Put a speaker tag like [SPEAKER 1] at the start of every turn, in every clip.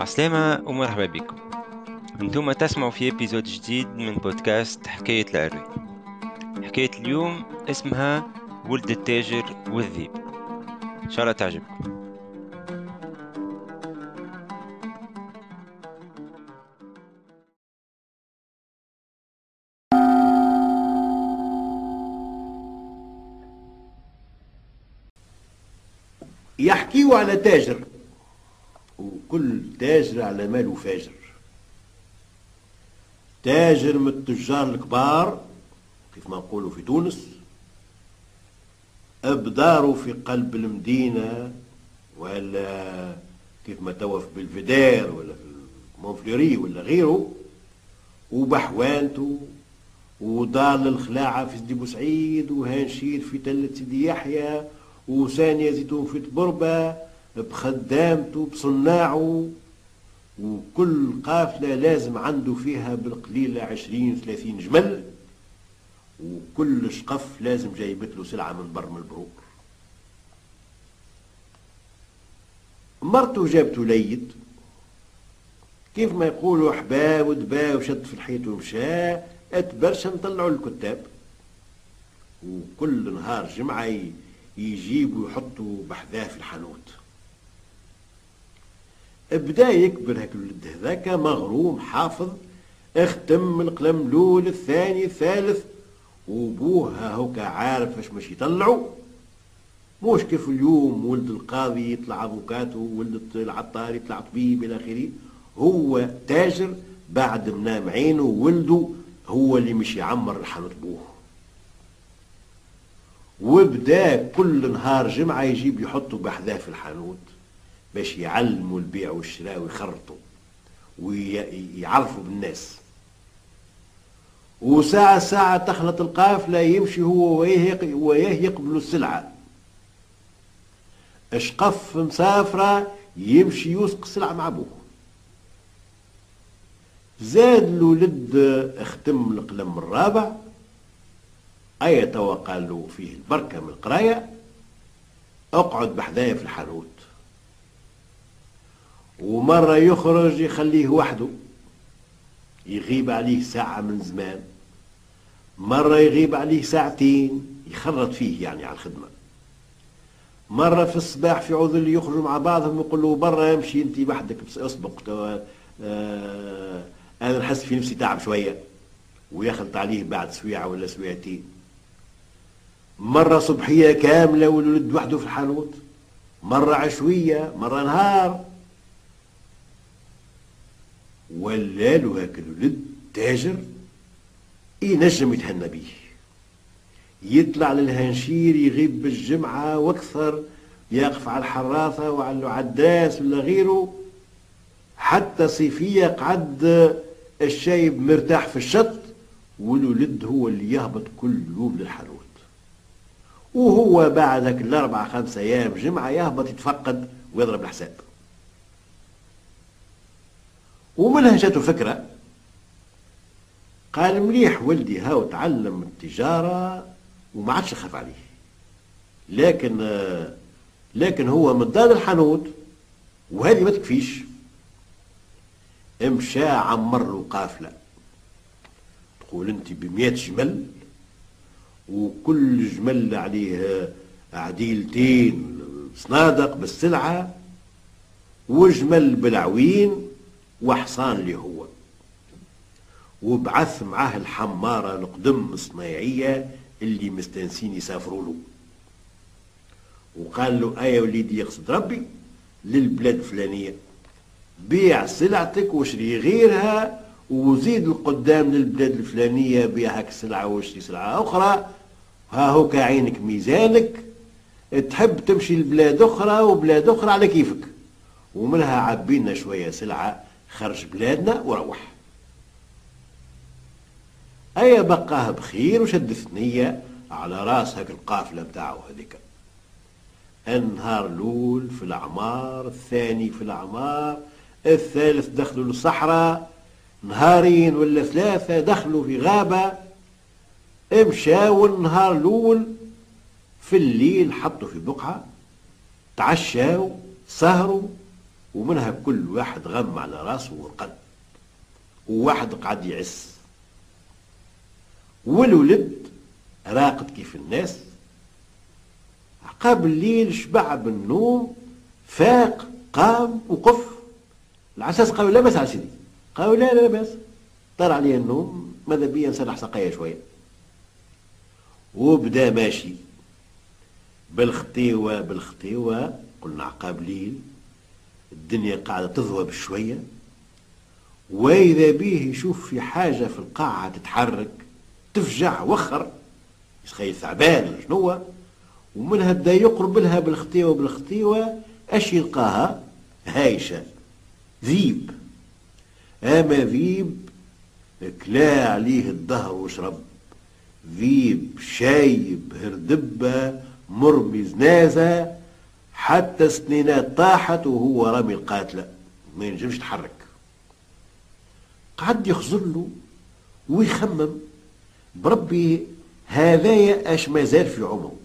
[SPEAKER 1] عسلامة ومرحبا بكم. أنتم تسمعوا في ابيزود جديد من بودكاست حكاية العروي. حكاية اليوم اسمها ولد التاجر والذيب إن شاء الله تعجبكم.
[SPEAKER 2] يحكيوا على تاجر. وكل تاجر على ماله فاجر. تاجر من التجار الكبار كيف ما نقولوا في تونس ابداره في قلب المدينة ولا كيف ما توا في بلفدير ولا في مونفلوري ولا غيره وبحوانته ودار الخلاعة في سيدي بوسعيد وهنشير في تلة سيدي يحيى وثانية زيتون في تبربة بخدامته بصناعه وكل قافلة لازم عنده فيها بالقليلة عشرين ثلاثين جمل وكل شقف لازم جايبت له سلعة من بر من البروك مرته جابته ليد كيف ما يقولوا حبا ودبا وشد في الحيط ومشى اتبرشا نطلعوا الكتاب. وكل نهار جمعة يجيبوا يحطوا بحذاه في الحانوت. بدا يكبر هاك الولد هذاك مغروم حافظ اختم القلم الأول الثاني الثالث وبوه هوكا عارف اش باش يطلعوا موش كيف اليوم ولد القاضي يطلع افوكاتو ولد العطار يطلع طبيب إلى آخره. هو تاجر بعد ما نام عينه ولده هو اللي مش يعمر الحانوت بوه. وبدا كل نهار جمعة يجيب يحطوا بحذاه في الحانوت. باش يعلموا البيع والشراء ويخرطوا ويعرفوا بالناس. وساعة ساعة تخلط القافلة يمشي هو وياه يقبلوا السلعة. أشقف مسافرة يمشي يوسق السلعة مع أبوه. زاد الولد اختم القلم الرابع. أي توا له فيه البركة من القراية. اقعد بحذايا في الحانوت. ومرة يخرج يخليه وحده. يغيب عليه ساعة من زمان. مرة يغيب عليه ساعتين يخرط فيه يعني على الخدمة. مرة في الصباح في عذر يخرجوا مع بعضهم يقول له برا امشي انت وحدك بس اسبق آه أنا نحس في نفسي تعب شوية. ويخلط عليه بعد سويعة ولا سويعتين مرة صبحية كاملة والولد وحده في الحانوت. مرة عشوية مرة نهار. ولا له هاك الولد تاجر ينجم يتهنى بيه. يطلع للهنشير يغيب بالجمعة وأكثر يقف على الحراثة وعلى العداس ولا غيره. حتى صيفية قعد الشايب مرتاح في الشط والولد هو اللي يهبط كل يوم للحانوت وهو بعد الأربع خمس أيام جمعة يهبط يتفقد ويضرب الحساب. ومنها جاته فكرة قال مليح ولدي هاو تعلم التجارة وما عادش يخاف عليه. لكن لكن هو من دار الحانوت وهذه ما تكفيش. امشى عمر له قافلة. تقول انت بمئة جمل وكل جمل عليه عديلتين صنادق بالسلعة وجمل بالعوين وحصان اللي هو. وبعث معاه الحمارة القدم الصنايعية اللي مستنسين يسافروا له. وقال له آية وليدي يقصد ربي للبلاد الفلانية. بيع سلعتك واشري غيرها وزيد القدام للبلاد الفلانية بيع هاك السلعة واشري سلعة أخرى. ها هو كعينك ميزانك تحب تمشي لبلاد أخرى وبلاد أخرى على كيفك. ومنها عبينا شوية سلعة خرج بلادنا وروح. أيا بقاه بخير وشد ثنية على رأس هاك القافلة بتاعه هذيك. النهار الأول في الأعمار الثاني في الأعمار الثالث دخلوا للصحراء نهارين ولا ثلاثة دخلوا في غابة. مشاو النهار الأول في الليل حطوا في بقعة تعشاو سهروا. ومنها كل واحد غم على راسه ورقد وواحد قعد يعس. والولد راقد كيف الناس. عقاب الليل شبع بالنوم فاق قام وقف. العساس قالوا لا بس على سيدي. قالوا لا لا بس طار عليه النوم ماذا بيا نسرح سقايا شوية. وبدا ماشي. بالخطيوة بالخطيوة قلنا عقاب ليل الدنيا قاعدة تضوى بشوية وإذا به يشوف في حاجة في القاعة تتحرك تفجع وخر يتخيل ثعبان شنو ومنها بدا يقرب لها بالخطيوة بالخطيوة أش يلقاها؟ هايشة ذيب. أما ذيب كلا عليه الدهر وشرب. ذيب شايب هردبة مرمي زنازة. حتى سنينات طاحت وهو رامي القاتلة ما ينجمش يتحرك. قعد يخزر له ويخمم. بربي هذايا اش ما زال في عمره.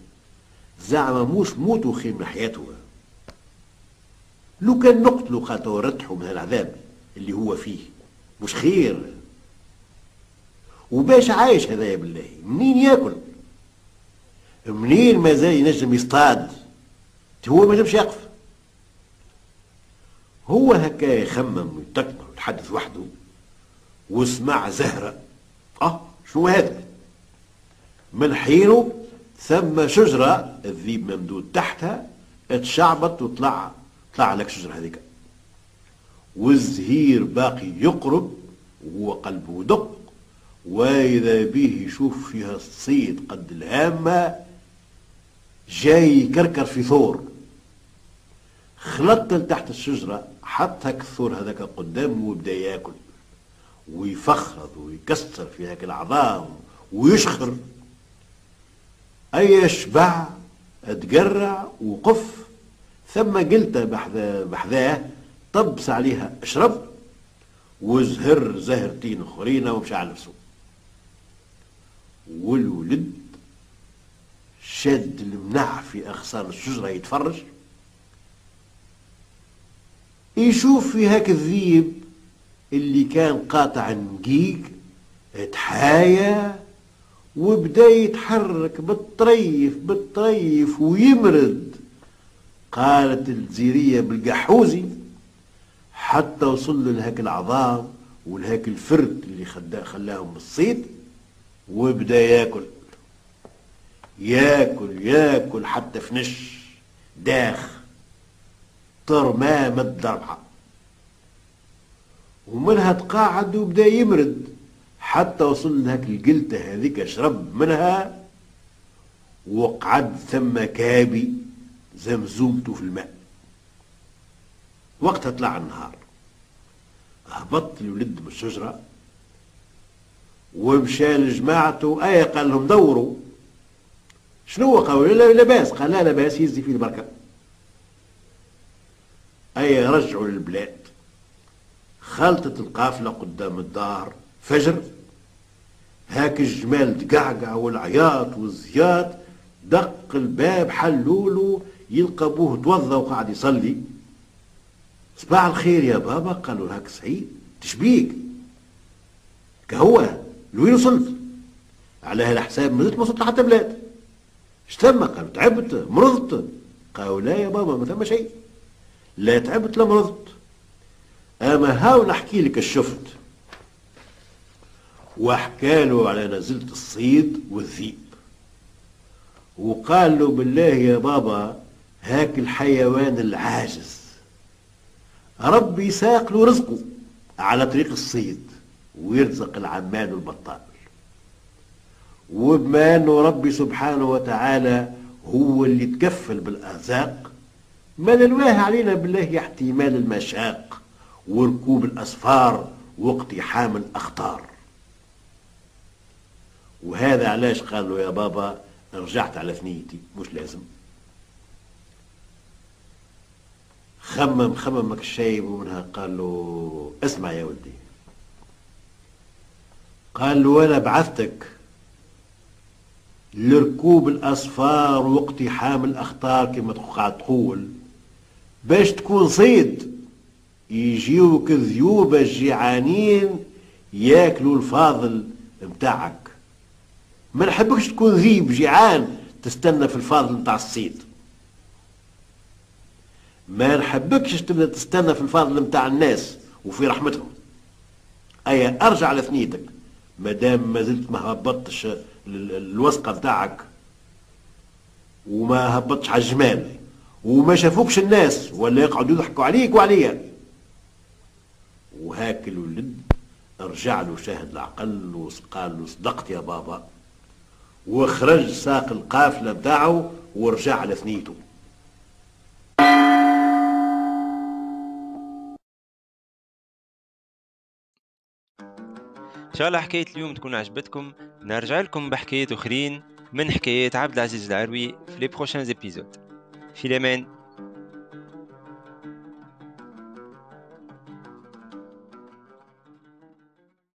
[SPEAKER 2] زعما موش موتو خير من حياته. لو كان نقتلو قاتل ورتحو من العذاب اللي هو فيه مش خير. وباش عايش هذايا بالله منين ياكل؟ منين مازال ينجم يصطاد؟ هو ما نجمش يقف. هو هكا يخمم ويتكبر ويتحدث وحده وسمع زهرة. آه شو هذا؟ من حينه ثم شجرة الذيب ممدود تحتها اتشعبط وطلع طلع لك شجرة هذيك. والزهير باقي يقرب وهو قلبه دق وإذا به يشوف فيها الصيد قد الهامة جاي يكركر في ثور. خلط تحت الشجرة حط هك الثور هذاك قدامه وبدا ياكل. ويفخذ ويكسر في هاك العظام ويشخر. أي شبع تقرع وقف. ثم قلت بحذاه طبس عليها اشرب. وزهر زهرتين اخرين ومشى على نفسه. والولد شد المنع في أغصان الشجرة يتفرج. يشوف في هاك الذيب اللي كان قاطع نقيق تحايا وبدا يتحرك بالطريف بالطريف ويمرد. قالت الجزيرية بالقحوزي حتى وصل لهاك العظام ولهاك الفرد اللي خلاهم بالصيد وبدا ياكل. ياكل ياكل حتى فنش داخ. طرمام الضربحة ومنها تقاعد وبدا يمرد. حتى وصل لهاك القلتة هذيك شرب منها وقعد ثم كابي زمزومته في الماء. وقتها طلع النهار. هبط الولد من الشجرة ومشى لجماعته. اي قال لهم دوروا. شنو قالوا لا لاباس. قال لا لاباس يزي فيه البركة. أي رجعوا للبلاد. خلطت القافلة قدام الدار فجر. هاك الجمال تقعقع والعياط والزياط دق الباب حلوله يلقى ابوه توضى وقاعد يصلي. صباح الخير يا بابا قالوا هاك سعيد. تشبيك. كهو لوين وصلت؟ على هالحساب ما زلت ما وصلت حتى بلاد. اش ثم؟ قالوا تعبت مرضت. قالوا لا يا بابا ما ثم شيء. لا تعبت لا مرضت أما هاو نحكي لك الشفت. وحكى له على نزلة الصيد والذيب وقال له بالله يا بابا هاك الحيوان العاجز. ربي ساق له رزقه على طريق الصيد ويرزق العمال والبطال وبما أنه ربي سبحانه وتعالى هو اللي تكفل بالأرزاق ما نلواه علينا بالله احتمال المشاق وركوب الأسفار واقتحام الأخطار. وهذا علاش قال له يا بابا رجعت على ثنيتي مش لازم. خمم خممك الشايب ومنها قال له اسمع يا ولدي. قال له أنا بعثتك لركوب الأسفار واقتحام الأخطار كما قاعد تقول. باش تكون صيد. يجيوك ذيوب الجيعانين ياكلوا الفاضل متاعك. ما نحبكش تكون ذيب جيعان تستنى في الفاضل متاع الصيد. ما نحبكش تستنى في الفاضل متاع الناس وفي رحمتهم. أي أرجع لثنيتك. ما دام ما زلت ما هبطتش الوثقه متاعك وما هبطش على الجمال. وما شافوكش الناس ولا يقعدوا يضحكوا عليك وعليا. وهاك الولد رجع له شاهد العقل وقال له صدقت يا بابا. وخرج ساق القافلة بتاعه ورجع على ثنيته.
[SPEAKER 1] إن شاء الله حكاية اليوم تكون عجبتكم. نرجع لكم بحكايات أخرين من حكايات عبد العزيز العروي في لي بروشان زيبيزود في الامان